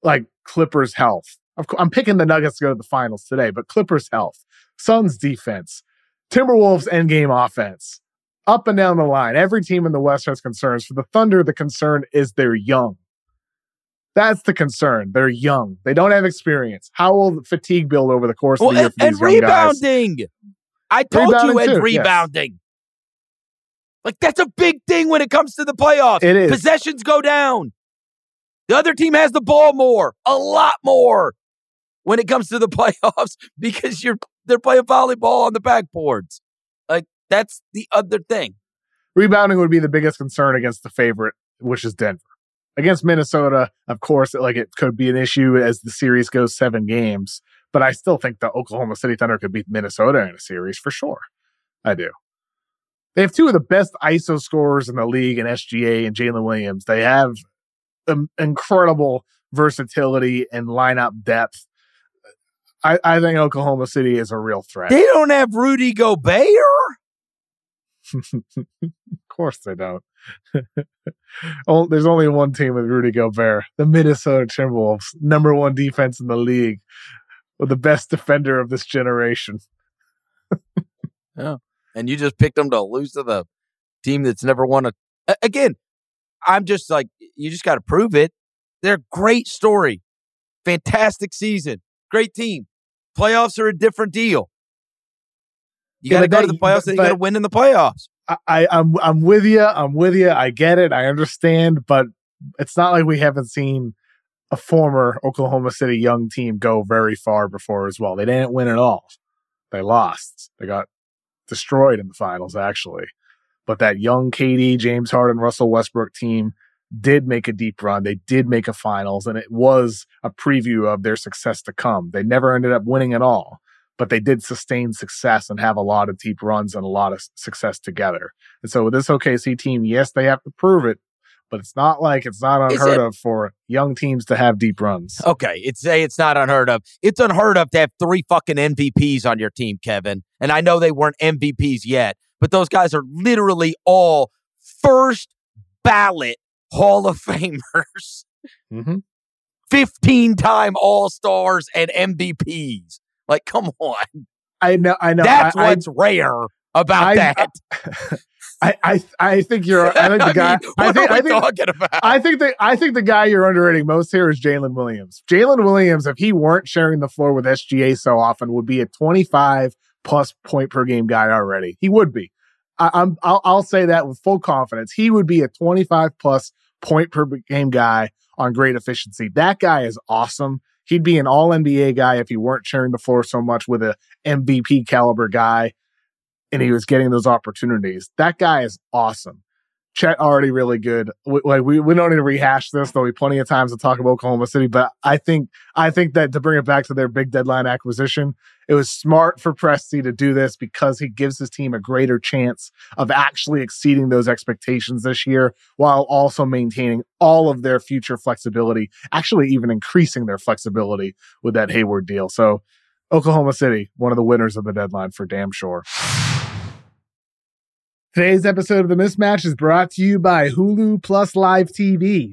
like Clippers' health. Of course, I'm picking the Nuggets to go to the finals today, but Clippers' health, Suns' defense, Timberwolves' endgame offense, up and down the line. Every team in the West has concerns. For the Thunder, the concern is they're young. That's the concern. They're young. They don't have experience. How will the fatigue build over the course Well, of the year and, for and these young guys? rebounding. I told Rebounding you and too, yes. rebounding. Like that's a big thing when it comes to the playoffs. It is. Possessions go down. The other team has the ball more, a lot more when it comes to the (laughs) playoffs because you're they're playing volleyball on the backboards. Like that's the other thing. rebounding would be the biggest concern against the favorite, which is Denver. Against Minnesota, of course, like it could be an issue as the series goes seven games, but I still think the Oklahoma City Thunder could beat Minnesota in a series for sure. I do. They have two of the best ISO scorers in the league in SGA and Jalen Williams. They have um, incredible versatility and lineup depth. I, I think Oklahoma City is a real threat. They don't have Rudy Gobert. (laughs) of course they don't. (laughs) oh, there's only one team with Rudy Gobert, the Minnesota Timberwolves, number one defense in the league, with the best defender of this generation. (laughs) yeah, and you just picked them to lose to the team that's never won a. A- Again, I'm just like you just got to prove it. They're a great story, fantastic season, great team. Playoffs are a different deal. You Yeah, got to go to the playoffs. but- and you got to win in the playoffs. I, I I'm I'm with you. I'm with you. I get it. I understand, but it's not like we haven't seen a former Oklahoma City young team go very far before as well. They didn't win at all. They lost. They got destroyed in the finals, actually. But that young KD, James Harden, Russell Westbrook team did make a deep run. They did make a finals, and it was a preview of their success to come. They never ended up winning at all, but they did sustain success and have a lot of deep runs and a lot of success together. And so with this OKC team, yes, they have to prove it, but it's not like it's not unheard it- of for young teams to have deep runs. Okay, it's say it's not unheard of. It's unheard of to have three fucking MVPs on your team, Kevin. And I know they weren't MVPs yet, but those guys are literally all first ballot Hall of Famers, Mm-hmm. 15 time All Stars and MVPs. Like, come on. I know. I know. That's I, what's rare about I- that. (laughs) I, I, I think you're. I think the (laughs) guy. mean, I think. I think. talking about? I think the I think the guy you're underrating most here is Jalen Williams. Jalen Williams, if he weren't sharing the floor with SGA so often, would be a 25 plus point per game guy already. He would be. I, I'm. I'll, I'll say that with full confidence. He would be a 25 plus point per game guy on great efficiency. That guy is awesome. He'd be an All NBA guy if he weren't sharing the floor so much with a MVP caliber guy, and he was getting those opportunities. That guy is awesome. Chet already really good. We, like we, we don't need to rehash this. There'll be plenty of times to talk about Oklahoma City, but I think I think that to bring it back to their big deadline acquisition, it was smart for Presti to do this because he gives his team a greater chance of actually exceeding those expectations this year, while also maintaining all of their future flexibility, actually even increasing their flexibility with that Hayward deal. So Oklahoma City, one of the winners of the deadline for damn sure. Today's episode of The Mismatch is brought to you by Hulu Plus Live TV.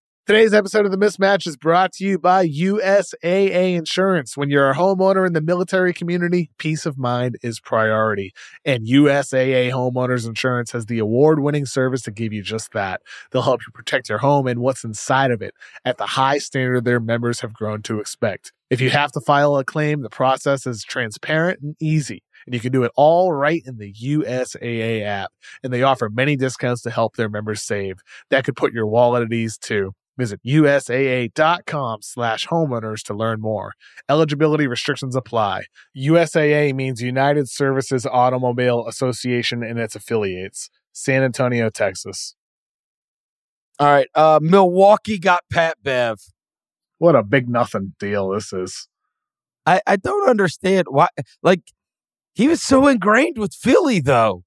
Today's episode of The Mismatch is brought to you by USAA Insurance. When you're a homeowner in the military community, peace of mind is priority. And USAA Homeowners Insurance has the award winning service to give you just that. They'll help you protect your home and what's inside of it at the high standard their members have grown to expect. If you have to file a claim, the process is transparent and easy. And you can do it all right in the USAA app. And they offer many discounts to help their members save. That could put your wallet at ease too. Visit usaa.com slash homeowners to learn more. Eligibility restrictions apply. USAA means United Services Automobile Association and its affiliates. San Antonio, Texas. All right. Uh, Milwaukee got Pat Bev. What a big nothing deal this is. I, I don't understand why. Like, he was so ingrained with Philly, though.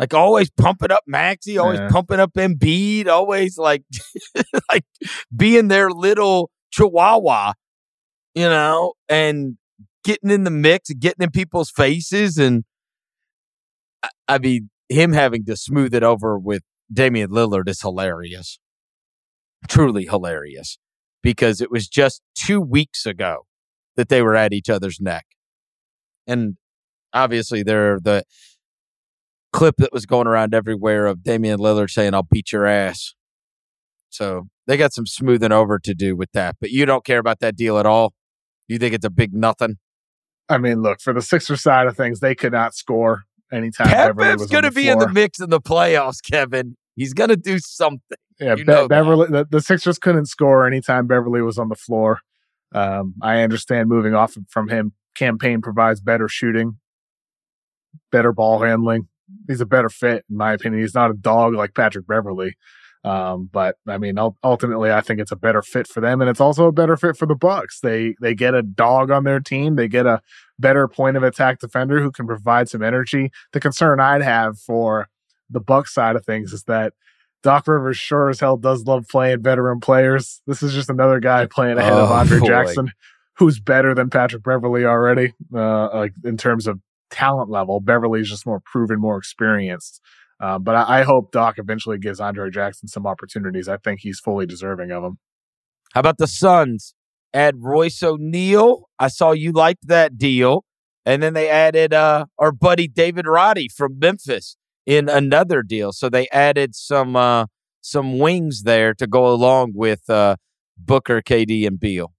Like, always pumping up Maxey, always Yeah. pumping up Embiid, always like, (laughs) like being their little chihuahua, you know, and getting in the mix, and getting in people's faces. And I, I mean, him having to smooth it over with Damian Lillard is hilarious. Truly hilarious because it was just two weeks ago that they were at each other's neck. And obviously, they're the clip that was going around everywhere of Damian Lillard saying, I'll beat your ass. So they got some smoothing over to do with that. But you don't care about that deal at all. You think it's a big nothing. I mean, look, for the Sixers side of things, they could not score anytime Beverley Kev's was going to be in the mix in the playoffs, Kevin. He's going to do something. Yeah, Be- Beverley. The, the Sixers couldn't score anytime Beverley was on the floor. Um, I understand moving off from him. Cam Payne provides better shooting, better ball handling. He's a better fit, in my opinion. He's not a dog like Patrick Beverley. Um, but I mean, ultimately, I think it's a better fit for them, and it's also a better fit for the Bucks. They they get a dog on their team. They get a better point of attack defender who can provide some energy. The concern I'd have for the Bucks side of things is that Doc Rivers sure as hell does love playing veteran players. This is just another guy playing ahead of Oh, Andre boy. Jackson, who's better than Patrick Beverley already, uh, like in terms of talent level. Beverley's just more proven, more experienced. Uh, but I, I hope Doc eventually gives Andre Jackson some opportunities. I think he's fully deserving of them. How about the Suns? Add Royce O'Neale. I saw you liked that deal. And then they added uh, our buddy David Roddy from Memphis in another deal. So they added some uh, some wings there to go along with uh, Booker, KD, and Beal.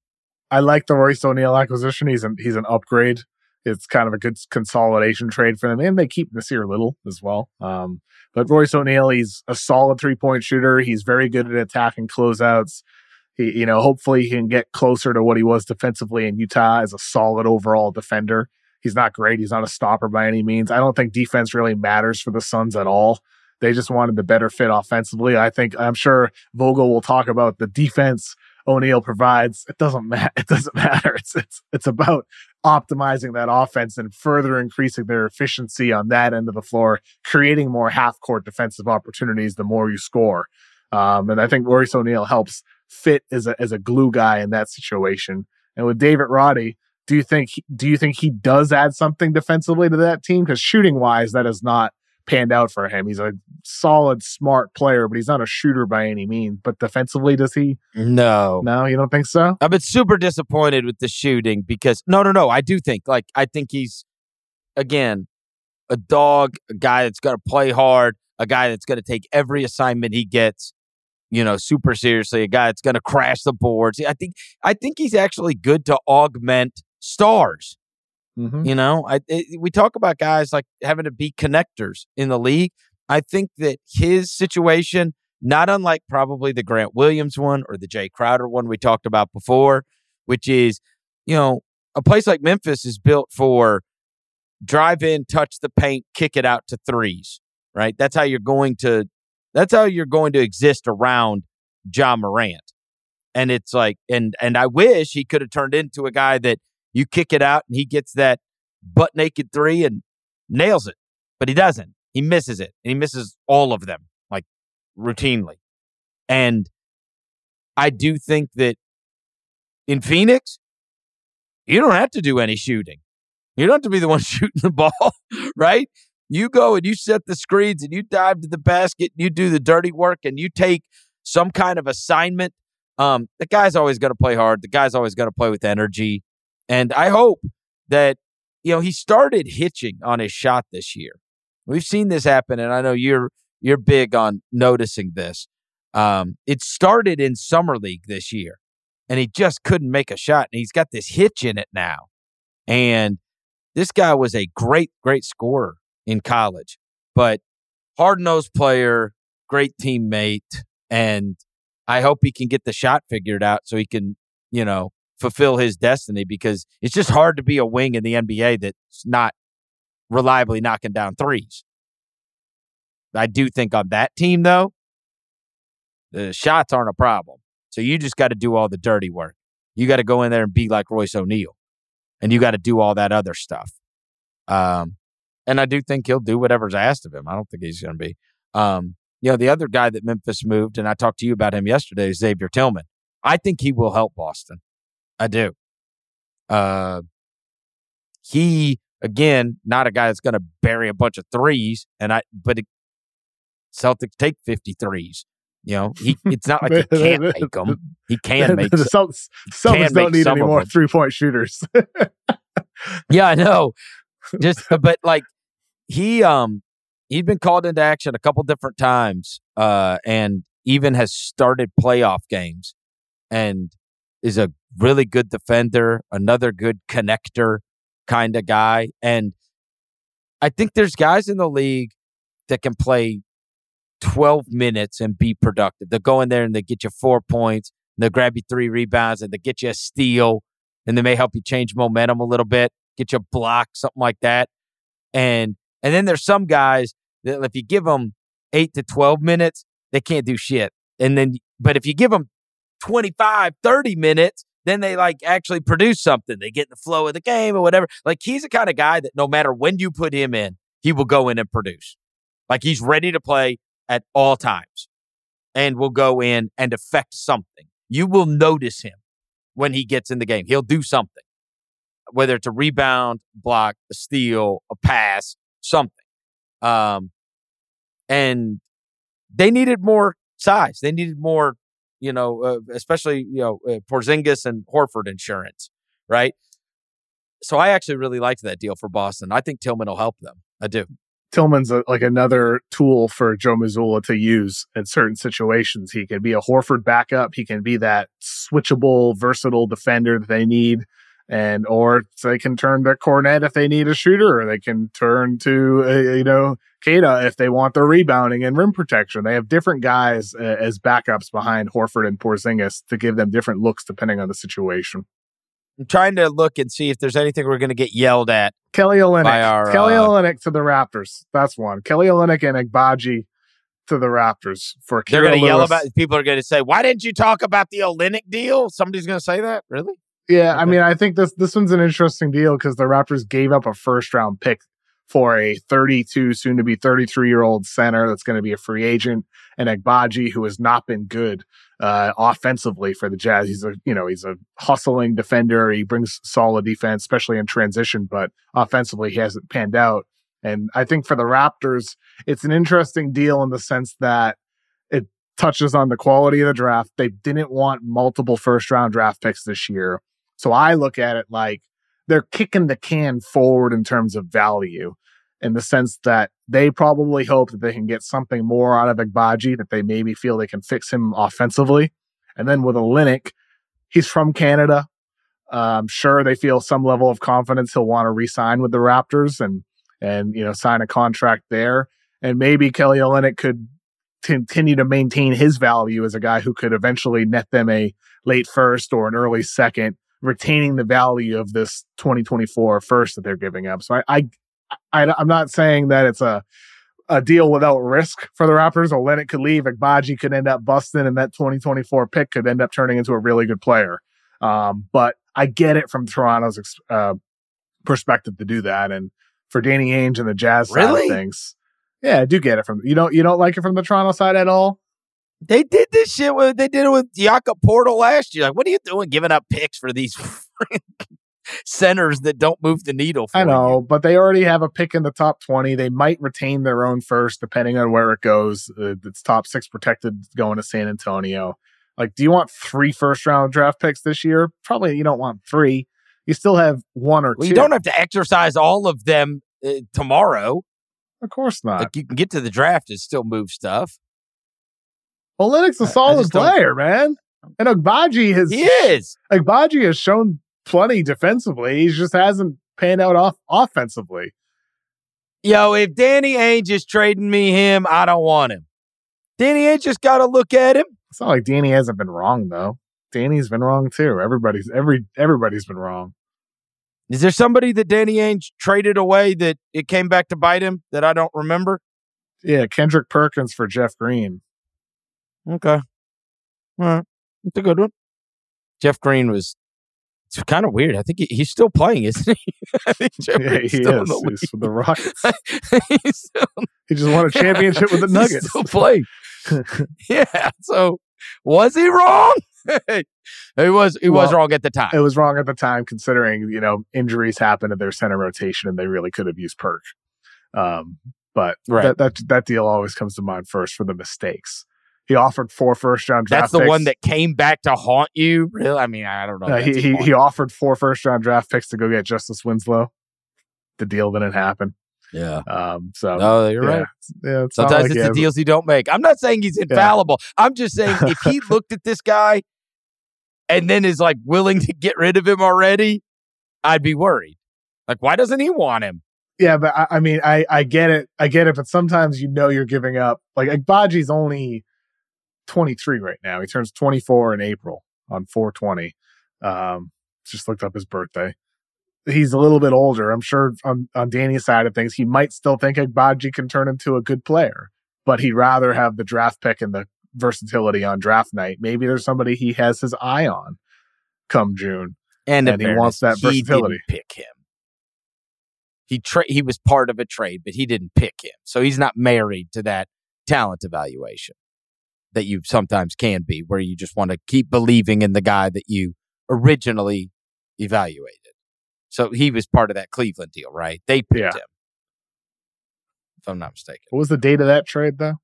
I like the Royce O'Neale acquisition. He's an he's an upgrade. It's kind of a good consolidation trade for them, and they keep Nassir Little as well. Um, but Royce O'Neale, he's a solid three point shooter. He's very good at attacking closeouts. He, you know, hopefully he can get closer to what he was defensively in Utah as a solid overall defender. He's not great. He's not a stopper by any means. I don't think defense really matters for the Suns at all. They just wanted the better fit offensively. I think I'm sure Vogel will talk about the defense O'Neale provides. It doesn't matter. (laughs) It doesn't matter. It's it's it's about optimizing that offense and further increasing their efficiency on that end of the floor, creating more half court defensive opportunities the more you score. Um, and I think Royce O'Neale helps fit as a as a glue guy in that situation. And with David Roddy, do you think do you think he does add something defensively to that team? Because shooting wise, that is not panned out for him. He's a solid, smart player, but he's not a shooter by any means. But defensively, does he? No. No, you don't think so? I've been super disappointed with the shooting because no, no, no. I do think like I think he's again a dog, a guy that's going to play hard, a guy that's going to take every assignment he gets, you know, super seriously, a guy that's going to crash the boards. I think I think he's actually good to augment stars. Mm-hmm. You know, I it, we talk about guys like having to be connectors in the league. I think that his situation, not unlike probably the Grant Williams one or the Jae Crowder one we talked about before, which is, you know, a place like Memphis is built for drive in, touch the paint, kick it out to threes, right? That's how you're going to that's how you're going to exist around Ja Morant. And it's like, and and I wish he could have turned into a guy that you kick it out and he gets that butt naked three and nails it, but he doesn't. He misses it, and he misses all of them like routinely. And I do think that in Phoenix, you don't have to do any shooting. You don't have to be the one (laughs) shooting the ball, right? You go and you set the screens and you dive to the basket, and you do the dirty work, and you take some kind of assignment. Um, the guy's always going to play hard. The guy's always going to play with energy. And I hope that, you know, he started hitching on his shot this year. We've seen this happen, and I know you're you're big on noticing this. Um, it started in summer league this year, and he just couldn't make a shot, and he's got this hitch in it now. And this guy was a great, great scorer in college, but hard nosed player, great teammate, and I hope he can get the shot figured out so he can, you know, fulfill his destiny because it's just hard to be a wing in the NBA that's not reliably knocking down threes. I do think on that team, though, the shots aren't a problem. So you just got to do all the dirty work. You got to go in there and be like Royce O'Neale, and you got to do all that other stuff. Um, and I do think he'll do whatever's asked of him. I don't think he's going to be. Um, you know, the other guy that Memphis moved, and I talked to you about him yesterday, is Xavier Tillman. I think he will help Boston. I do. Uh, he again, not a guy that's going to bury a bunch of threes, and I, but it, Celtics take 53s. You know, he (laughs) it's not like he can't make them. He can make the Celtics, Celtics don't need any more three point shooters. (laughs) yeah, I know. Just but like he um he's been called into action a couple different times, uh, and even has started playoff games, and is a really good defender, another good connector kind of guy, and I think there's guys in the league that can play 12 minutes and be productive. They'll go in there and they get you four points, and they'll grab you three rebounds, and they get you a steal, and they may help you change momentum a little bit, get you a block, something like that. And and then there's some guys that if you give them eight to 12 minutes, they can't do shit. And then, but if you give them 25, 30 minutes, then they like actually produce something. They get in the flow of the game or whatever. Like he's the kind of guy that no matter when you put him in, he will go in and produce. Like he's ready to play at all times and will go in and affect something. You will notice him when he gets in the game. He'll do something, whether it's a rebound, block, a steal, a pass, something. Um, and they needed more size. They needed more, you know, uh, especially you know uh, Porzingis and Horford insurance, right? So I actually really liked that deal for Boston. I think Tillman will help them. I do. Tillman's a, like another tool for Joe Mazzulla to use in certain situations. He can be a Horford backup. He can be that switchable, versatile defender that they need. And, or they can turn to Kornet if they need a shooter, or they can turn to, uh, you know, Queta if they want the rebounding and rim protection. They have different guys uh, as backups behind Horford and Porzingis to give them different looks depending on the situation. I'm trying to look and see if there's anything we're going to get yelled at. Kelly Olynyk. Our, Kelly uh, Olynyk to the Raptors. That's one. Kelly Olynyk and Agbaji to the Raptors for. They're going to yell about. People are going to say, "Why didn't you talk about the Olynyk deal?" Somebody's going to say that. Really? Yeah. I mean, I think this this one's an interesting deal because the Raptors gave up a first round pick for a 32, soon to be 33 year old center that's going to be a free agent, and Agbaji, who has not been good uh, offensively for the Jazz. He's a you know he's a hustling defender. He brings solid defense, especially in transition, but offensively he hasn't panned out. And I think for the Raptors, it's an interesting deal in the sense that it touches on the quality of the draft. They didn't want multiple first round draft picks this year. So I look at it like they're kicking the can forward in terms of value in the sense that they probably hope that they can get something more out of Agbaji, that they maybe feel they can fix him offensively. And then with Olynyk, he's from Canada. I'm sure they feel some level of confidence he'll want to re-sign with the Raptors and and you know sign a contract there. And maybe Kelly Olynyk could continue to maintain his value as a guy who could eventually net them a late first or an early second, retaining the value of this 2024 first that they're giving up. So I, I I, am not saying that it's a a deal without risk for the Raptors. Olynyk could leave, Agbaji could end up busting, and that 2024 pick could end up turning into a really good player. Um, but I get it from Toronto's uh, perspective to do that, and for Danny Ainge and the Jazz really? side of things, yeah, I do get it from you. Don't you don't like it from the Toronto side at all? They did this shit with they did it with Jakob Poeltl last year. Like, what are you doing giving up picks for these (laughs) centers that don't move the needle I know, you? but they already have a pick in the top 20. They might retain their own first, depending on where it goes. Uh, it's top six protected going to San Antonio. Like, do you want three first round draft picks this year? Probably you don't want three. You still have one or well, two. You don't have to exercise all of them uh, tomorrow. Of course not. Like, you can get to the draft and still move stuff. Olynyk's a solid player, man. And Agbaji has he is. Agbaji has shown plenty defensively. He just hasn't panned out off offensively. Yo, if Danny Ainge is trading me him, I don't want him. Danny Ainge just got to look at him. It's not like Danny hasn't been wrong though. Danny's been wrong too. Everybody's every everybody's been wrong. Is there somebody that Danny Ainge traded away that it came back to bite him that I don't remember? Yeah, Kendrick Perkins for Jeff Green. Okay. All right. It's a good one. Jeff Green was it's kind of weird. I think he, he's still playing, isn't he? (laughs) I think Jeff yeah, he is. The he's with the Rockets. (laughs) still, he just won a (laughs) championship with the Nuggets. still playing. yeah. So was he wrong? he was he well, was wrong at the time. It was wrong at the time, considering you know injuries happened to their center rotation, and they really could have used Perk. Um, but right. that, that that deal always comes to mind first for the mistakes. He offered four first round draft. Picks. That's the picks. one that came back to haunt you. Really? I mean, I don't know. Uh, he he, he offered four first round draft picks to go get Justice Winslow. The deal didn't happen. Yeah. Um. So. No, you're yeah, right. Yeah. It's Sometimes like it's the deals you don't make. I'm not saying he's infallible. Yeah. I'm just saying if he (laughs) looked at this guy and then is like willing to get rid of him already, I'd be worried. Like, why doesn't he want him? Yeah, but I, I mean, I I get it. I get it. But sometimes you know you're giving up. Like Agbaji's only 23 right now. He turns 24 in April on 420. Um, just looked up his birthday. He's a little bit older. I'm sure on, on Danny's side of things, he might still think Agbaji can turn into a good player, but he'd rather have the draft pick and the versatility on draft night. Maybe there's somebody he has his eye on come June. And, and he fairness, wants that versatility. pick him. He tra- he was part of a trade, but he didn't pick him. So he's not married to that talent evaluation that you sometimes can be, where you just want to keep believing in the guy that you originally evaluated. So he was part of that Cleveland deal, right? They picked yeah. him, if I'm not mistaken. What was the date of that trade, though?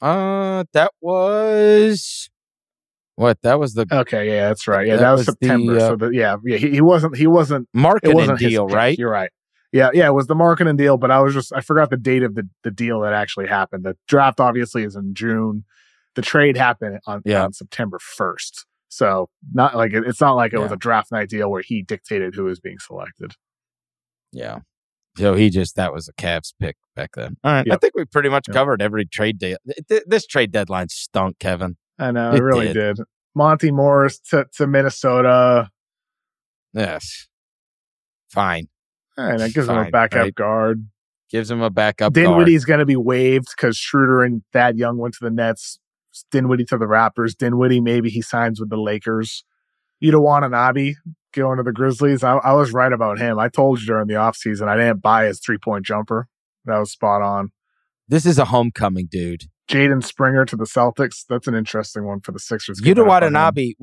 Uh, that was what? That was the okay. Yeah, that's right. Yeah, that, that was, was, September. The, uh, so the, yeah, yeah, he, he, wasn't. He wasn't marketing wasn't deal, right? You're right. Yeah, yeah, it was the marketing deal, but I was just I forgot the date of the the deal that actually happened. The draft obviously is in June. The trade happened on, yeah. on September first. So not like it, it's not like it yeah. was a draft night deal where he dictated who was being selected. Yeah. So he just that was a Cavs pick back then. All right, yep. I think we pretty much yep. covered every trade deal. This trade deadline stunk, Kevin. I know it, it really did. did. Monte Morris to, to Minnesota. Yes, fine. And that gives Fine, him a backup right? guard. Gives him a backup Dinwiddie's going to be waived because Schroeder and Thad Young went to the Nets. Dinwiddie to the Raptors. Dinwiddie, maybe he signs with the Lakers. Yuta Watanabe going to the Grizzlies. I, I, was right about him. I told you during the offseason I didn't buy his three point jumper. That was spot on. This is a homecoming, dude. Jaden Springer to the Celtics. That's an interesting one for the Sixers. Yuta Watanabe,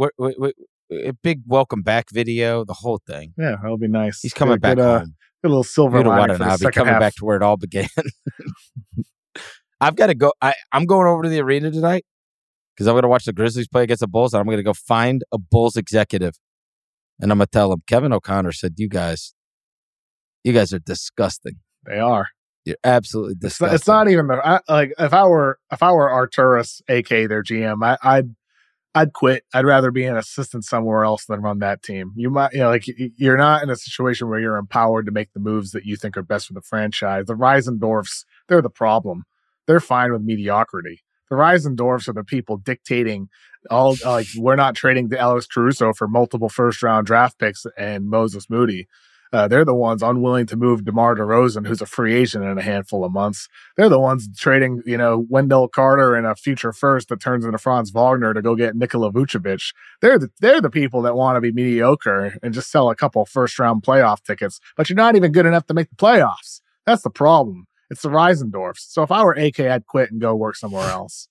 a big welcome back video, the whole thing. Yeah, that'll be nice. He's coming back good, home. Uh, a little silver lining for the coming half. back to where it all began. (laughs) I've got to go. I, I'm going over to the arena tonight because I'm going to watch the Grizzlies play against the Bulls, and I'm going to go find a Bulls executive, and I'm going to tell them Kevin O'Connor said, "You guys, you guys are disgusting. They are. You're absolutely disgusting. It's, it's not even the I, like if I were if I were Arturas, aka their GM, I, I'd I'd quit. I'd rather be an assistant somewhere else than run that team. You might, you know, like you're not in a situation where you're empowered to make the moves that you think are best for the franchise. The Reisendorfs, they're the problem. They're fine with mediocrity. The Reisendorfs are the people dictating all, like, we're not trading to Alex Caruso for multiple first round draft picks and Moses Moody. Uh, they're the ones unwilling to move DeMar DeRozan, who's a free agent in a handful of months. They're the ones trading, you know, Wendell Carter and a future first that turns into Franz Wagner to go get Nikola Vucevic. They're the, they're the people that want to be mediocre and just sell a couple first round playoff tickets, but you're not even good enough to make the playoffs. That's the problem. It's the Reisendorfs. So if I were AK, I'd quit and go work somewhere else.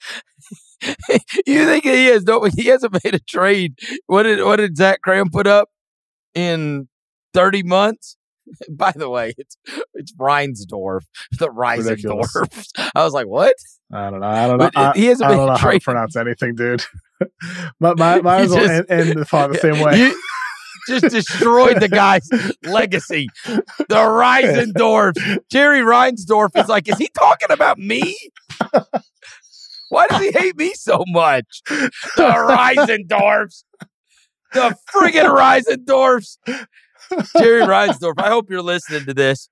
(laughs) (laughs) you think he has no? He hasn't made a trade. What did what did Zach Kram put up in thirty months? (laughs) By the way, it's it's Reinsdorf, the Reisendorf. I was like, what? I don't know. I don't know. He hasn't I don't made know a how to trade. pronounce anything, dude. but (laughs) my might You as end, end the thought the same way. You just destroyed the guy's legacy. The Reisendorf. Jerry Reinsdorf is like, is he talking about me? Why does he hate me so much? The Reisendorfs. The friggin' Reisendorfs. Jerry Reinsdorf, I hope you're listening to this.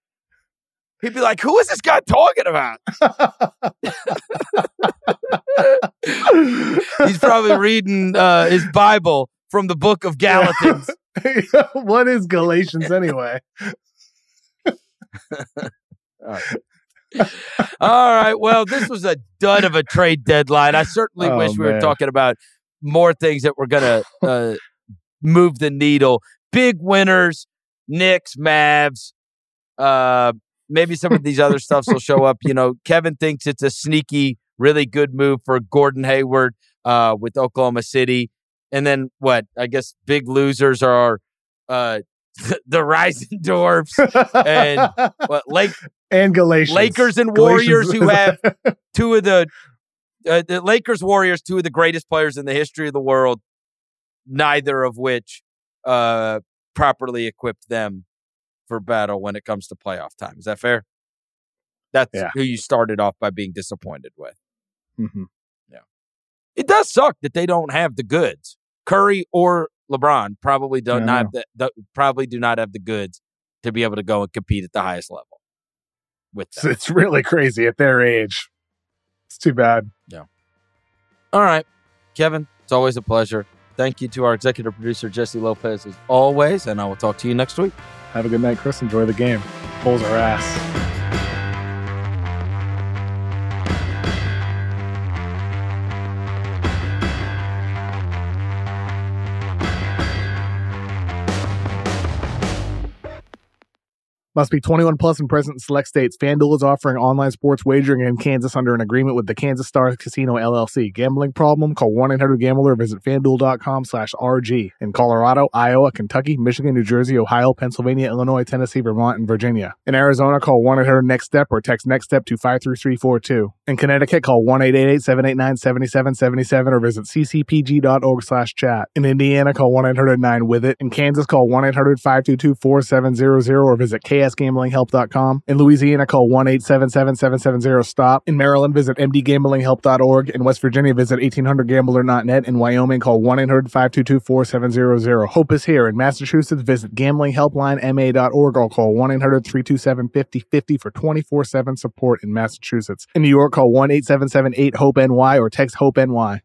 He'd be like, who is this guy talking about? (laughs) He's probably reading uh, his Bible from the book of Galatians. (laughs) what is Galatians anyway? (laughs) All right. Well, this was a dud of a trade deadline. I certainly Oh, wish we were talking about more things that were going to uh, move the needle. Big winners, Knicks, Mavs. Uh, maybe some of these other stuffs will show up. You know, Kevin thinks it's a sneaky, really good move for Gordon Hayward uh, with Oklahoma City. And then what? I guess big losers are uh, (laughs) the Reisendorfs And (laughs) what, Lake and Galatians. Lakers and Warriors who have (laughs) two of the uh, the Lakers Warriors, two of the greatest players in the history of the world, neither of which uh, properly equipped them for battle when it comes to playoff time. Is that fair? That's Yeah. who you started off by being disappointed with. Mhm. It does suck that they don't have the goods. Curry or LeBron probably don't Yeah, not have the, the, probably do not have the goods to be able to go and compete at the highest level with It's, them. it's really crazy at their age. It's too bad. Yeah. All right, Kevin, it's always a pleasure. Thank you to our executive producer, Jessie Lopez, as always, and I will talk to you next week. Have a good night, Chris. Enjoy the game. Bulls are ass. Must be 21 plus and present in select states. FanDuel is offering online sports wagering in Kansas under an agreement with the Kansas Star Casino LLC. Gambling problem? Call 1-800-GAMBLER or visit FanDuel.com slash RG. In Colorado, Iowa, Kentucky, Michigan, New Jersey, Ohio, Pennsylvania, Illinois, Tennessee, Vermont, and Virginia. In Arizona, call 1-800-NEXT-STEP or text NEXT STEP to 53342. In Connecticut, call 1-888-789-7777 or visit ccpg.org slash chat. In Indiana, call 1-800-9-WITH-IT. In Kansas, call 1-800-522-4700 or visit ksgamblinghelp.com. In Louisiana, call 1-877-770-STOP. In Maryland, visit mdgamblinghelp.org. In West Virginia, visit 1800gambler.net. In Wyoming, call 1-800-522-4700. Hope is here. In Massachusetts, visit gamblinghelplinema.org or call 1-800-327-5050 for 24-7 support in Massachusetts. In New York, call 1-877-8-HOPE-NY or text HOPE-NY.